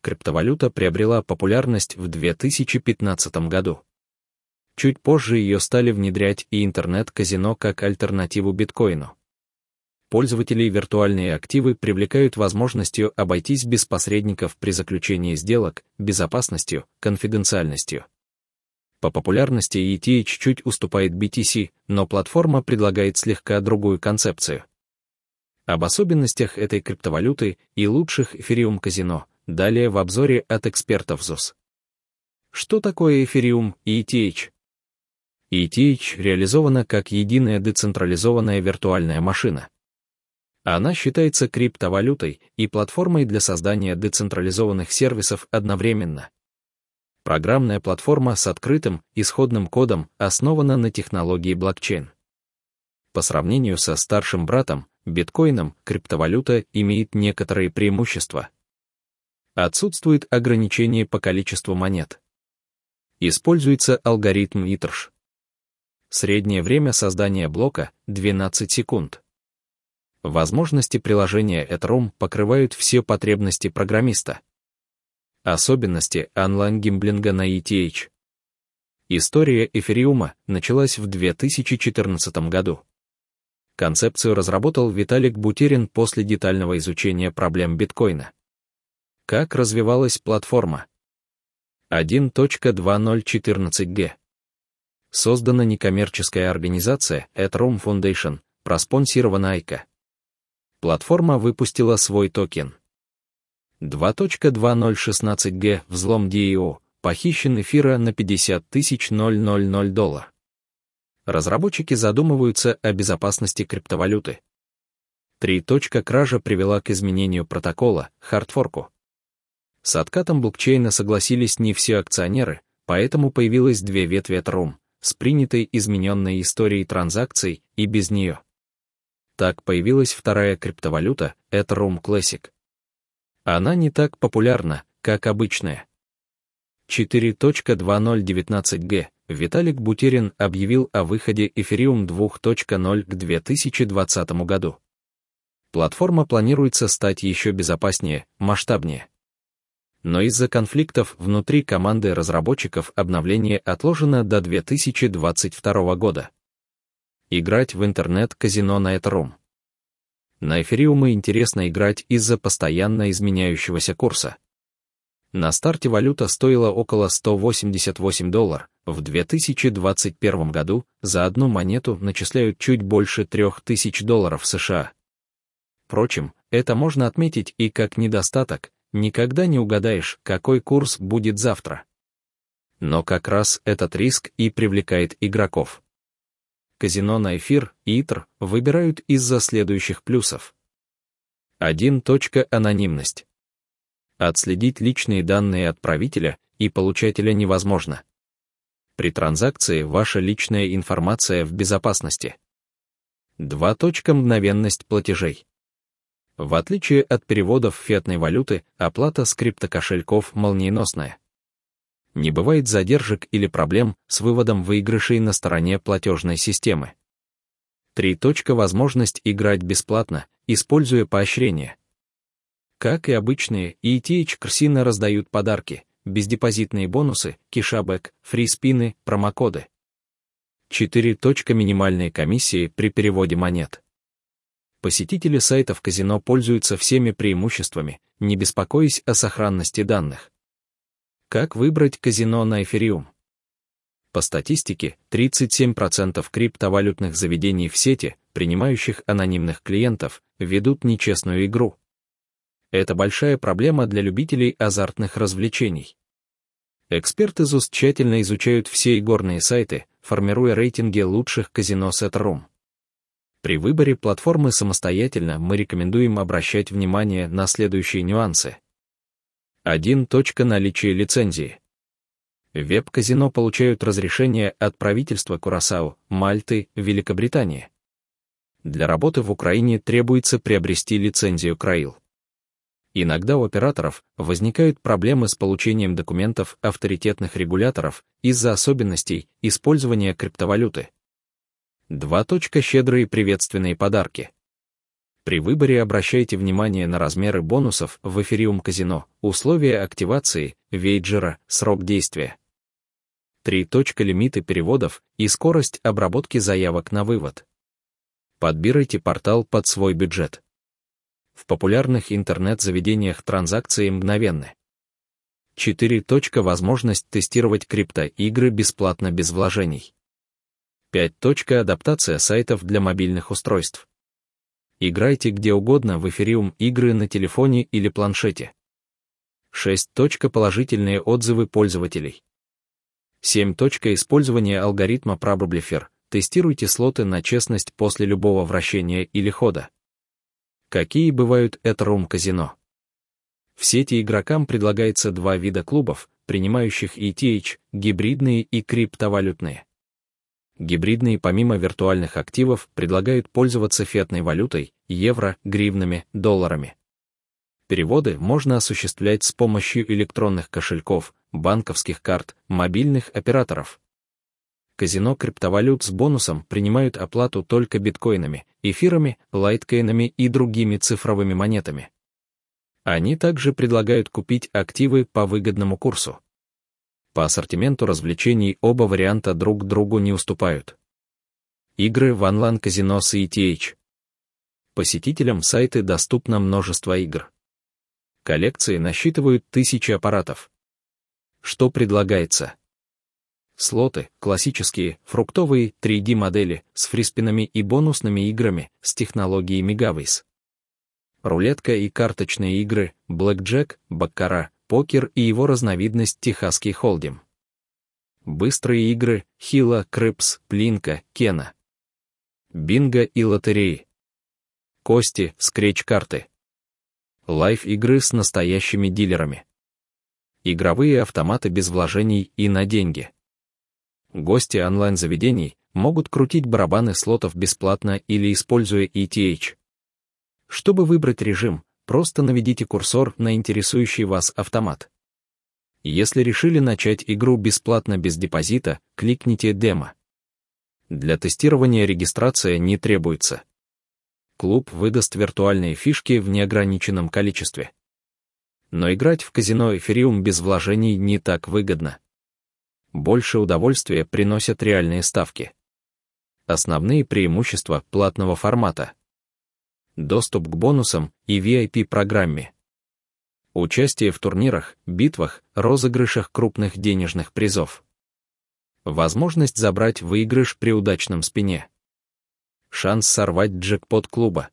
криптовалюта приобрела популярность в 2015 году. Чуть позже ее стали внедрять и интернет-казино как альтернативу биткоину. Пользователей виртуальные активы привлекают возможностью обойтись без посредников при заключении сделок, безопасностью, конфиденциальностью. По популярности ETH чуть уступает BTC, но платформа предлагает слегка другую концепцию. Об особенностях этой криптовалюты и лучших эфириум казино далее в обзоре от экспертов ЗУС. Что такое эфириум ETH? ETH реализована как единая децентрализованная виртуальная машина. Она считается криптовалютой и платформой для создания децентрализованных сервисов одновременно. Программная платформа с открытым исходным кодом основана на технологии блокчейн. По сравнению со старшим братом, биткоином, криптовалюта имеет некоторые преимущества. Отсутствует ограничение по количеству монет. Используется алгоритм ИТРШ. Среднее время создания блока — 12 секунд. Возможности приложения Ethereum покрывают все потребности программиста. Особенности онлайн-гимблинга на ETH. История эфириума началась в 2014 году. Концепцию разработал Виталик Бутерин после детального изучения проблем биткоина. Как развивалась платформа? 1.2014G. Создана некоммерческая организация Ethereum Foundation, проспонсирована Айка. Платформа выпустила свой токен. 2.2016G взлом DEO, похищен эфира на 50 тысяч 000 доллар. Разработчики задумываются о безопасности криптовалюты. 3. Кража привела к изменению протокола, хардфорку. С откатом блокчейна согласились не все акционеры, поэтому появилось две ветви Ethereum, с принятой измененной историей транзакций и без нее. Так появилась вторая криптовалюта, Ethereum Classic. Она не так популярна, как обычная. 4.2019G Виталик Бутерин объявил о выходе Ethereum 2.0 к 2020 году. Платформа планируется стать еще безопаснее, масштабнее. Но из-за конфликтов внутри команды разработчиков обновление отложено до 2022 года. Играть в интернет-казино на Ethereum. На эфириумы интересно играть из-за постоянно изменяющегося курса. На старте валюта стоила около 188 долларов, в 2021 году за одну монету начисляют чуть больше 3000 долларов США. Впрочем, это можно отметить и как недостаток, никогда не угадаешь, какой курс будет завтра. Но как раз этот риск и привлекает игроков казино на эфир и ИТР выбирают из-за следующих плюсов. 1. Анонимность. Отследить личные данные отправителя и получателя невозможно. При транзакции ваша личная информация в безопасности. 2. Мгновенность платежей. В отличие от переводов фиатной валюты, оплата с криптокошельков молниеносная не бывает задержек или проблем с выводом выигрышей на стороне платежной системы. 3. Возможность играть бесплатно, используя поощрения. Как и обычные, ETH Крсина раздают подарки, бездепозитные бонусы, кишабэк, фриспины, промокоды. 4. Минимальные комиссии при переводе монет. Посетители сайтов казино пользуются всеми преимуществами, не беспокоясь о сохранности данных. Как выбрать казино на эфириум? По статистике, 37% криптовалютных заведений в сети, принимающих анонимных клиентов, ведут нечестную игру. Это большая проблема для любителей азартных развлечений. Эксперты ЗУС тщательно изучают все игорные сайты, формируя рейтинги лучших казино с Ethereum. При выборе платформы самостоятельно мы рекомендуем обращать внимание на следующие нюансы. 1. Наличие лицензии. Веб-казино получают разрешение от правительства Курасао, Мальты, Великобритании. Для работы в Украине требуется приобрести лицензию Краил. Иногда у операторов возникают проблемы с получением документов авторитетных регуляторов из-за особенностей использования криптовалюты. 2. Щедрые приветственные подарки. При выборе обращайте внимание на размеры бонусов в эфириум казино, условия активации, вейджера, срок действия. 3. Лимиты переводов и скорость обработки заявок на вывод. Подбирайте портал под свой бюджет. В популярных интернет-заведениях транзакции мгновенны. 4. Возможность тестировать криптоигры бесплатно без вложений. 5. Адаптация сайтов для мобильных устройств. Играйте где угодно в эфириум игры на телефоне или планшете. 6. Положительные отзывы пользователей. 7. Использование алгоритма ProBublifer. Тестируйте слоты на честность после любого вращения или хода. Какие бывают Ethereum казино? В сети игрокам предлагается два вида клубов, принимающих ETH, гибридные и криптовалютные. Гибридные помимо виртуальных активов предлагают пользоваться фиатной валютой, евро, гривнами, долларами. Переводы можно осуществлять с помощью электронных кошельков, банковских карт, мобильных операторов. Казино криптовалют с бонусом принимают оплату только биткоинами, эфирами, лайткоинами и другими цифровыми монетами. Они также предлагают купить активы по выгодному курсу. По ассортименту развлечений оба варианта друг другу не уступают. Игры в онлайн-казино с ETH. Посетителям сайты доступно множество игр. Коллекции насчитывают тысячи аппаратов. Что предлагается? Слоты, классические, фруктовые 3D-модели с фриспинами и бонусными играми с технологией Megaways. Рулетка и карточные игры, блэкджек, баккара, покер и его разновидность Техасский холдим. Быстрые игры Хила, Крепс, Плинка, Кена. Бинго и лотереи. Кости, скретч-карты. Лайф-игры с настоящими дилерами. Игровые автоматы без вложений и на деньги. Гости онлайн-заведений могут крутить барабаны слотов бесплатно или используя ETH. Чтобы выбрать режим, просто наведите курсор на интересующий вас автомат. Если решили начать игру бесплатно без депозита, кликните «Демо». Для тестирования регистрация не требуется. Клуб выдаст виртуальные фишки в неограниченном количестве. Но играть в казино Эфириум без вложений не так выгодно. Больше удовольствия приносят реальные ставки. Основные преимущества платного формата — доступ к бонусам и VIP-программе. Участие в турнирах, битвах, розыгрышах крупных денежных призов. Возможность забрать выигрыш при удачном спине. Шанс сорвать джекпот клуба.